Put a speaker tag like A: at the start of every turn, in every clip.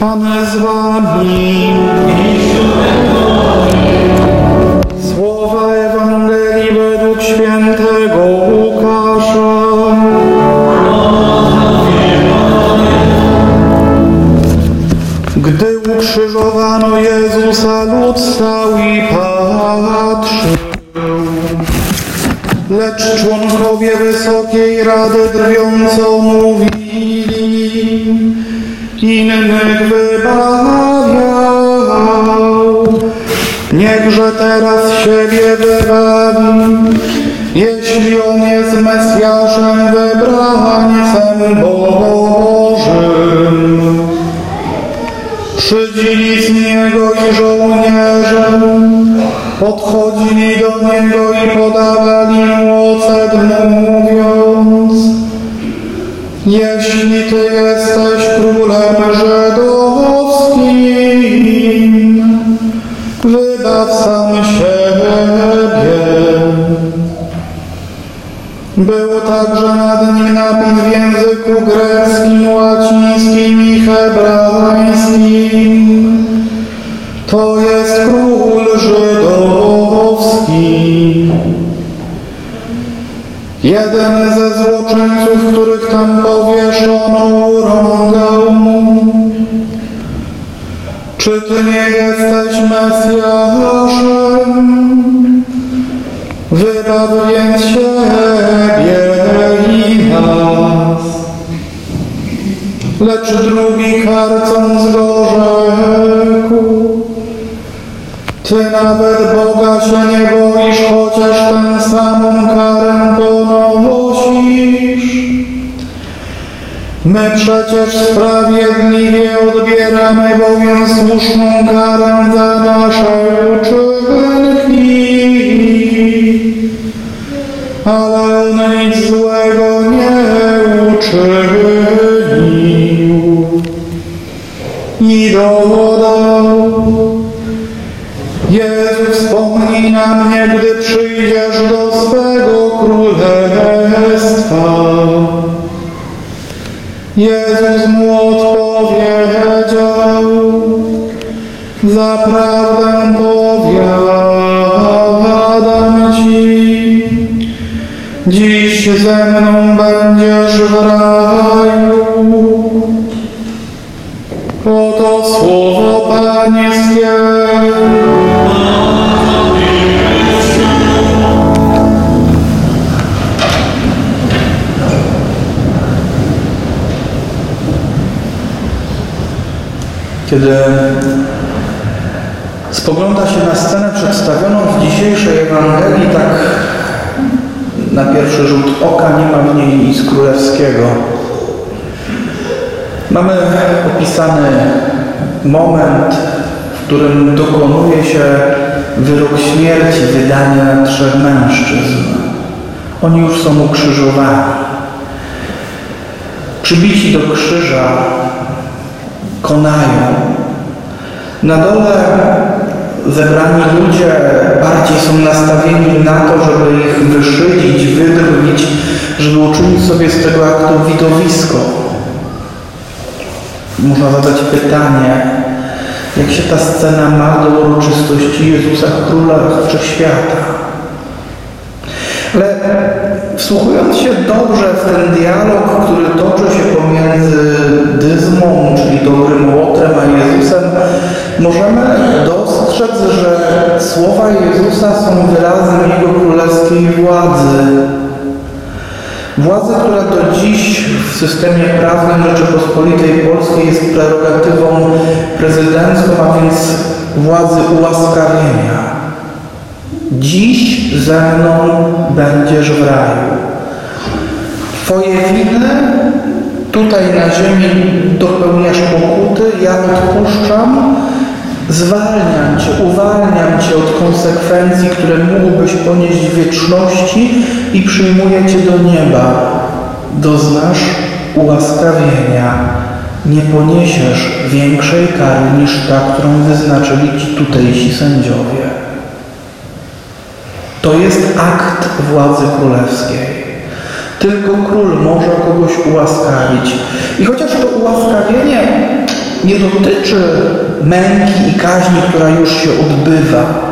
A: Pan z wami. Słowa Ewangelii według świętego Łukasza. Gdy ukrzyżowano Jezusa, lud stał i patrzył. Lecz członkowie Wysokiej Rady drwiąco mówili, innych wybawiał. Niechże teraz siebie wybawi, jeśli On jest Mesjaszem, wybrańcem Bożym. Szydzili z Niego i żołnierze, podchodzili do Niego i podawali Mu ocet, mówiąc Jeśli Ty także nad nim napis w języku greckim, łacińskim i hebrajskim. To jest król żydowski. Jeden ze złoczyńców, których tam powieszono, urągał mu. Czy ty nie jesteś Mesjaszem? Wybaw więc siebie i nas. Lecz drugi karcąc go rzekł, Ty nawet Boga się nie boisz, chociaż tę samą karę ponosisz. My przecież sprawiedliwie odbieramy bowiem słuszną karę za nasze uczynki. Ale nic złego nie uczynił. I dodał, Jezu, wspomnij na mnie, gdy przyjdziesz do swego królestwa. Jezus mu odpowiedział, zaprawdę dziś ze mną będziesz w raju. Oto słowo Pańskie.
B: Kiedy spogląda się na scenę przedstawioną w dzisiejszej Ewangelii, tak na pierwszy rzut oka nie ma w niej nic królewskiego. Mamy opisany moment, w którym dokonuje się wyrok śmierci wydany na trzech mężczyzn. Oni już są ukrzyżowani. Przybici do krzyża konają. Na dole zebrani ludzie bardziej są nastawieni na to, żeby ich wyszydzić, wydrwić, żeby uczynić sobie z tego aktu widowisko. Można zadać pytanie, jak się ta scena ma do uroczystości Jezusa Króla Wszechświata. Ale wsłuchując się dobrze w ten dialog, który toczy się pomiędzy Dyzmą, czyli dobrym łotrem, a Jezusem, możemy dostrzec, że słowa Jezusa są wyrazem Jego królewskiej władzy. Władzy, która do dziś w systemie prawnym Rzeczypospolitej Polskiej jest prerogatywą prezydencką, a więc władzy ułaskawienia. Dziś ze mną będziesz w raju. Twoje winy tutaj na ziemi dopełniasz pokuty, ja odpuszczam, zwalniam Cię, uwalniam Cię od konsekwencji, które mógłbyś ponieść w wieczności i przyjmuję Cię do nieba. Doznasz ułaskawienia. Nie poniesiesz większej kary niż ta, którą wyznaczyli Ci tutejsi sędziowie. To jest akt władzy królewskiej. Tylko król może kogoś ułaskawić. I chociaż to ułaskawienie nie dotyczy męki i kaźni, która już się odbywa.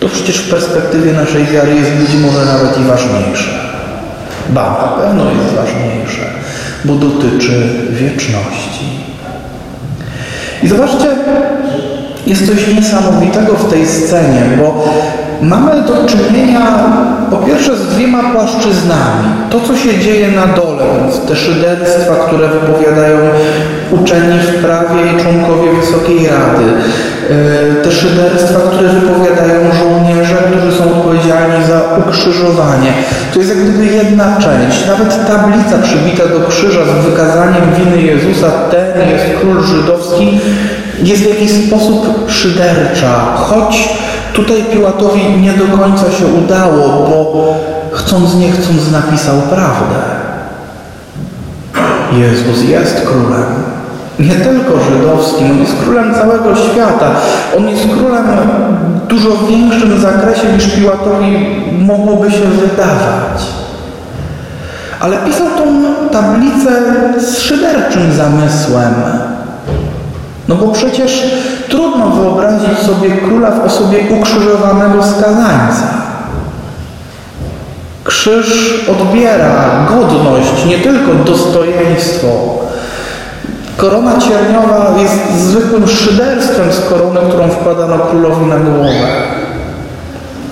B: To przecież w perspektywie naszej wiary jest być może nawet i ważniejsze. Ba, na pewno jest ważniejsze, bo dotyczy wieczności. I zobaczcie, jest coś niesamowitego w tej scenie, bo mamy do czynienia po pierwsze z dwiema płaszczyznami. To, co się dzieje na dole, więc te szyderstwa, które wypowiadają uczeni w prawie i członkowie Wysokiej Rady, e, te szyderstwa, które wypowiadają żołnierze, którzy są odpowiedzialni za ukrzyżowanie. To jest jak gdyby jedna część. Nawet tablica przybita do krzyża z wykazaniem winy Jezusa, ten jest król żydowski, jest w jakiś sposób szydercza, choć tutaj Piłatowi nie do końca się udało, bo chcąc nie chcąc napisał prawdę. Jezus jest królem. Nie tylko żydowskim, on jest królem całego świata. On jest królem w dużo większym zakresie niż Piłatowi mogłoby się wydawać. Ale pisał tą tablicę z szyderczym zamysłem. No bo przecież trudno wyobrazić sobie króla w osobie ukrzyżowanego skazańca. Krzyż odbiera godność, nie tylko dostojeństwo. Korona cierniowa jest zwykłym szyderstwem z korony, którą wkładano królowi na głowę.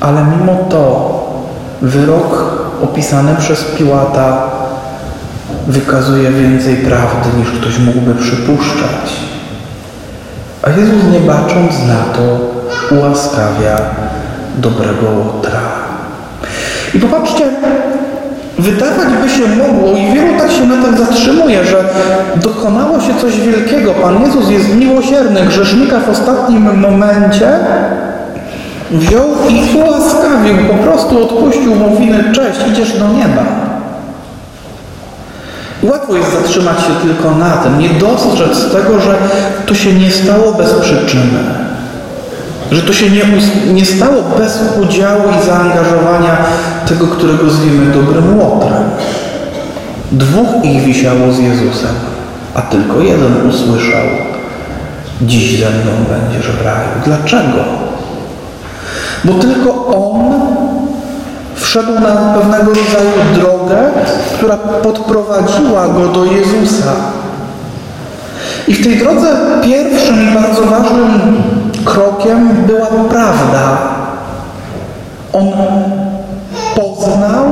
B: Ale mimo to wyrok opisany przez Piłata wykazuje więcej prawdy niż ktoś mógłby przypuszczać. A Jezus nie bacząc na to ułaskawia dobrego Łotra. I popatrzcie, wydawać by się mogło i wielu tak się na tym zatrzymuje, że dokonało się coś wielkiego. Pan Jezus jest miłosierny. Grzesznika w ostatnim momencie wziął i ułaskawił, po prostu odpuścił mu winy, cześć, idziesz do nieba. Łatwo jest zatrzymać się tylko na tym, nie dostrzec tego, że to się nie stało bez przyczyny. Że to się nie, nie stało bez udziału i zaangażowania tego, którego zwiemy dobrym łotrem. Dwóch ich wisiało z Jezusem, a tylko jeden usłyszał dziś ze mną będziesz w raju. Dlaczego? Bo tylko Wszedł na pewnego rodzaju drogę, która podprowadziła go do Jezusa. I w tej drodze pierwszym i bardzo ważnym krokiem była prawda. On poznał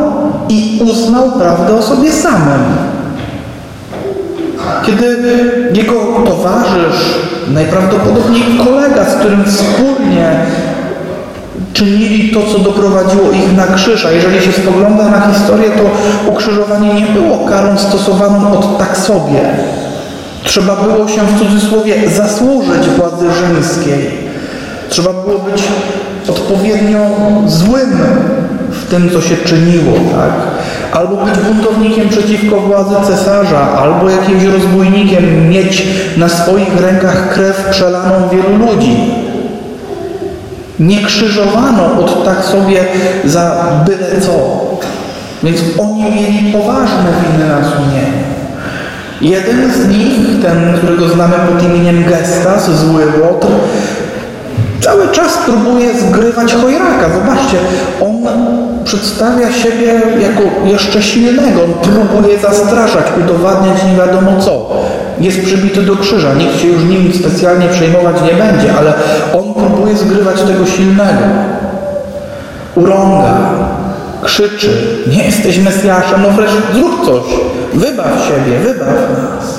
B: i uznał prawdę o sobie samym. Kiedy jego towarzysz, najprawdopodobniej kolega, z którym wspólnie czynili to, co doprowadziło ich na krzyż. A jeżeli się spogląda na historię, to ukrzyżowanie nie było karą stosowaną od tak sobie. Trzeba było się w cudzysłowie zasłużyć władzy rzymskiej. Trzeba było być odpowiednio złym w tym, co się czyniło, tak? Albo być buntownikiem przeciwko władzy cesarza, albo jakimś rozbójnikiem, mieć na swoich rękach krew przelaną wielu ludzi. Nie krzyżowano od tak sobie za byle co. Więc oni mieli poważne winy na sumieniu. Jeden z nich, ten, którego znamy pod imieniem Gestas, zły Łotr, cały czas próbuje zgrywać chojraka. Zobaczcie, on przedstawia siebie jako jeszcze silnego. On próbuje zastraszać, udowadniać nie wiadomo co. Jest przybity do krzyża. Nikt się już nim specjalnie przejmować nie będzie, ale on próbuje zgrywać tego silnego. Urąga, krzyczy, nie jesteś Mesjaszem, no wreszcie zrób coś. Wybaw siebie, wybaw nas.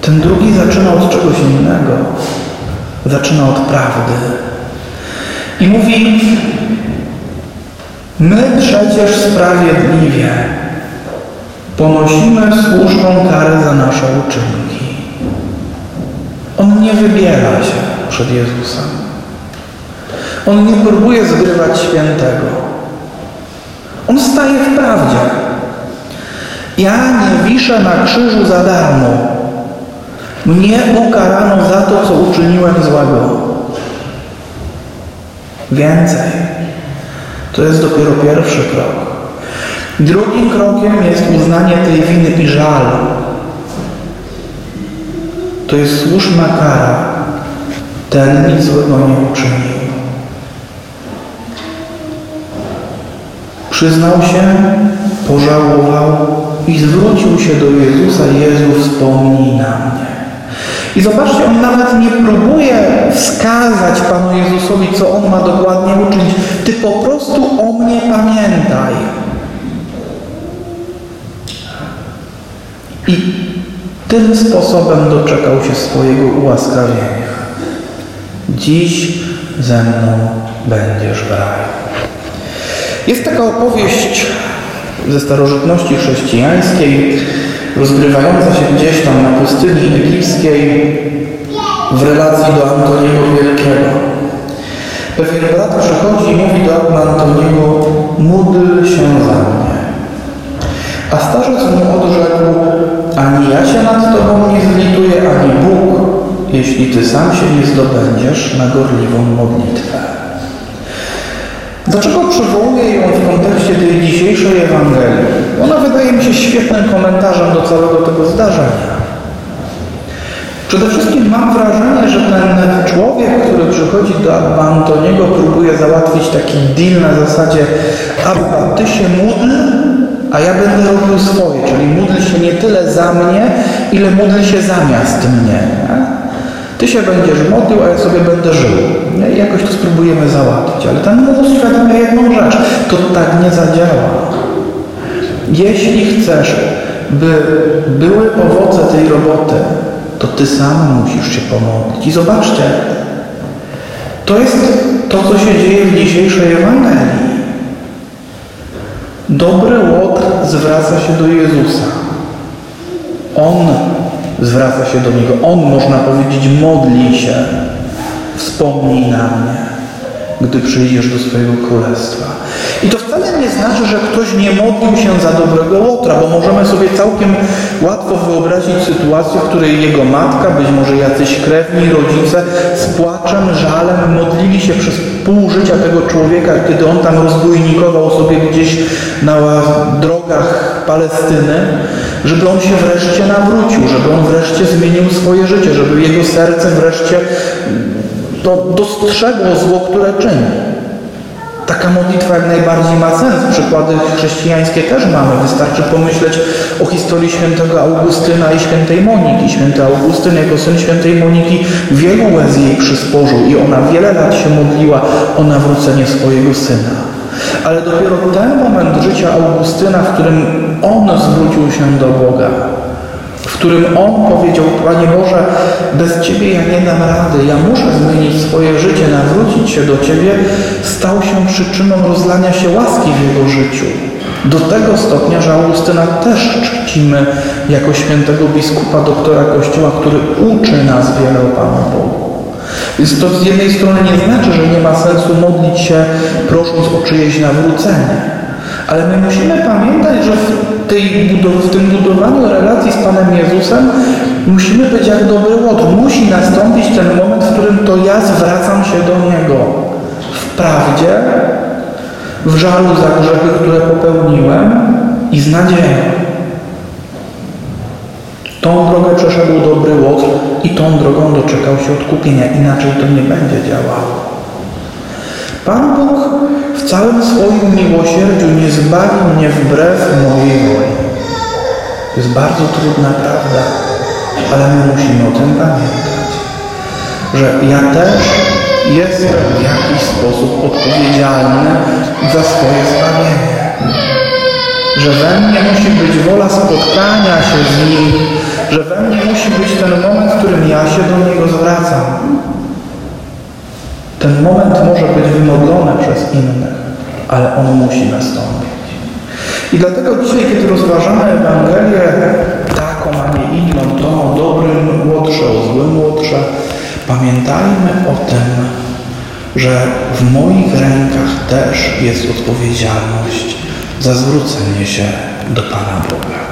B: Ten drugi zaczyna od czegoś innego. Zaczyna od prawdy. I mówi, my przecież sprawiedliwie ponosimy słuszną karę za nasze uczynki. On nie wybiera się przed Jezusem. On nie próbuje zgrywać świętego. On staje w prawdzie. Ja nie wiszę na krzyżu za darmo. Mnie ukarano za to, co uczyniłem złego. Więcej. To jest dopiero pierwszy krok. Drugim krokiem jest uznanie tej winy i żal. to jest słuszna kara. Ten nic złego nie uczynił. Przyznał się, pożałował i zwrócił się do Jezusa. Jezu, wspomnij na mnie. I zobaczcie, on nawet nie próbuje wskazać Panu Jezusowi, co on ma dokładnie uczynić. Ty po prostu o mnie pamiętaj. I tym sposobem doczekał się swojego ułaskawienia. Dziś ze mną będziesz w raju. Jest taka opowieść ze starożytności chrześcijańskiej, rozgrywająca się gdzieś tam na pustyni egipskiej w relacji do Antoniego Wielkiego. Pewien brat przychodzi i mówi do Antoniego, módl się za mnie. A starzec mu odrzekł, ani ja się nad Tobą nie zlituję, ani Bóg, jeśli Ty sam się nie zdobędziesz na gorliwą modlitwę. Dlaczego przywołuję ją w kontekście tej dzisiejszej Ewangelii? Ona wydaje mi się świetnym komentarzem do całego tego zdarzenia. Przede wszystkim mam wrażenie, że ten człowiek, który przychodzi do Antoniego, próbuje załatwić taki deal na zasadzie Abba, ty się módl, a ja będę robił swoje, czyli módl się nie tyle za mnie, ile módl się zamiast mnie. Nie? Ty się będziesz modlił, a ja sobie będę żył. I jakoś to spróbujemy załatwić. Ale ten mu uświadamia jedną rzecz. To tak nie zadziała. Jeśli chcesz, by były owoce tej roboty, to ty sam musisz się pomodlić. I zobaczcie, to jest to, co się dzieje w dzisiejszej Ewangelii. Dobry łotr zwraca się do Jezusa. On zwraca się do Niego. On, można powiedzieć, modli się. Wspomnij na mnie, gdy przyjdziesz do swojego królestwa. I to wcale nie znaczy, że ktoś nie modlił się za dobrego łotra, bo możemy sobie całkiem łatwo wyobrazić sytuację, w której jego matka, być może jacyś krewni, rodzice z płaczem, żalem modlili się przez pół życia tego człowieka, kiedy on tam rozbójnikował sobie gdzieś na drogach Palestyny, żeby on się wreszcie nawrócił, żeby on wreszcie zmienił swoje życie, żeby jego serce wreszcie to dostrzegło zło, które czyni. Taka modlitwa jak najbardziej ma sens. Przykłady chrześcijańskie też mamy. Wystarczy pomyśleć o historii świętego Augustyna i świętej Moniki. Święty Augustyn jako syn świętej Moniki wielu łez jej przysporzył i ona wiele lat się modliła o nawrócenie swojego syna. Ale dopiero ten moment życia Augustyna, w którym on zwrócił się do Boga, którym on powiedział, Panie Boże, bez Ciebie ja nie dam rady, ja muszę zmienić swoje życie, nawrócić się do Ciebie, stał się przyczyną rozlania się łaski w jego życiu. Do tego stopnia, że Augustyna też czcimy jako świętego biskupa, doktora Kościoła, który uczy nas wiele o Panu Bogu. Więc to z jednej strony nie znaczy, że nie ma sensu modlić się prosząc o czyjeś nawrócenie. Ale my musimy pamiętać, że tej, w tym budowaniu relacji z Panem Jezusem musimy być jak dobry łotr. Musi nastąpić ten moment, w którym to ja zwracam się do Niego. W prawdzie, w żalu za grzechy, które popełniłem i z nadzieją. Tą drogę przeszedł dobry łotr i tą drogą doczekał się odkupienia. Inaczej to nie będzie działało. Pan Bóg w całym swoim miłosierdziu nie zbawi mnie wbrew mojej woli. To jest bardzo trudna prawda, ale my musimy o tym pamiętać, że ja też jestem w jakiś sposób odpowiedzialny za swoje zbawienie. Że we mnie musi być wola spotkania się z Nim, że we mnie musi być ten moment, w którym ja się do Niego zwracam. Ten moment może być wymodlony przez innych, ale on musi nastąpić. I dlatego dzisiaj, kiedy rozważamy Ewangelię taką, a nie inną, to o dobrym łotrze, o złym łotrze, pamiętajmy o tym, że w moich rękach też jest odpowiedzialność za zwrócenie się do Pana Boga.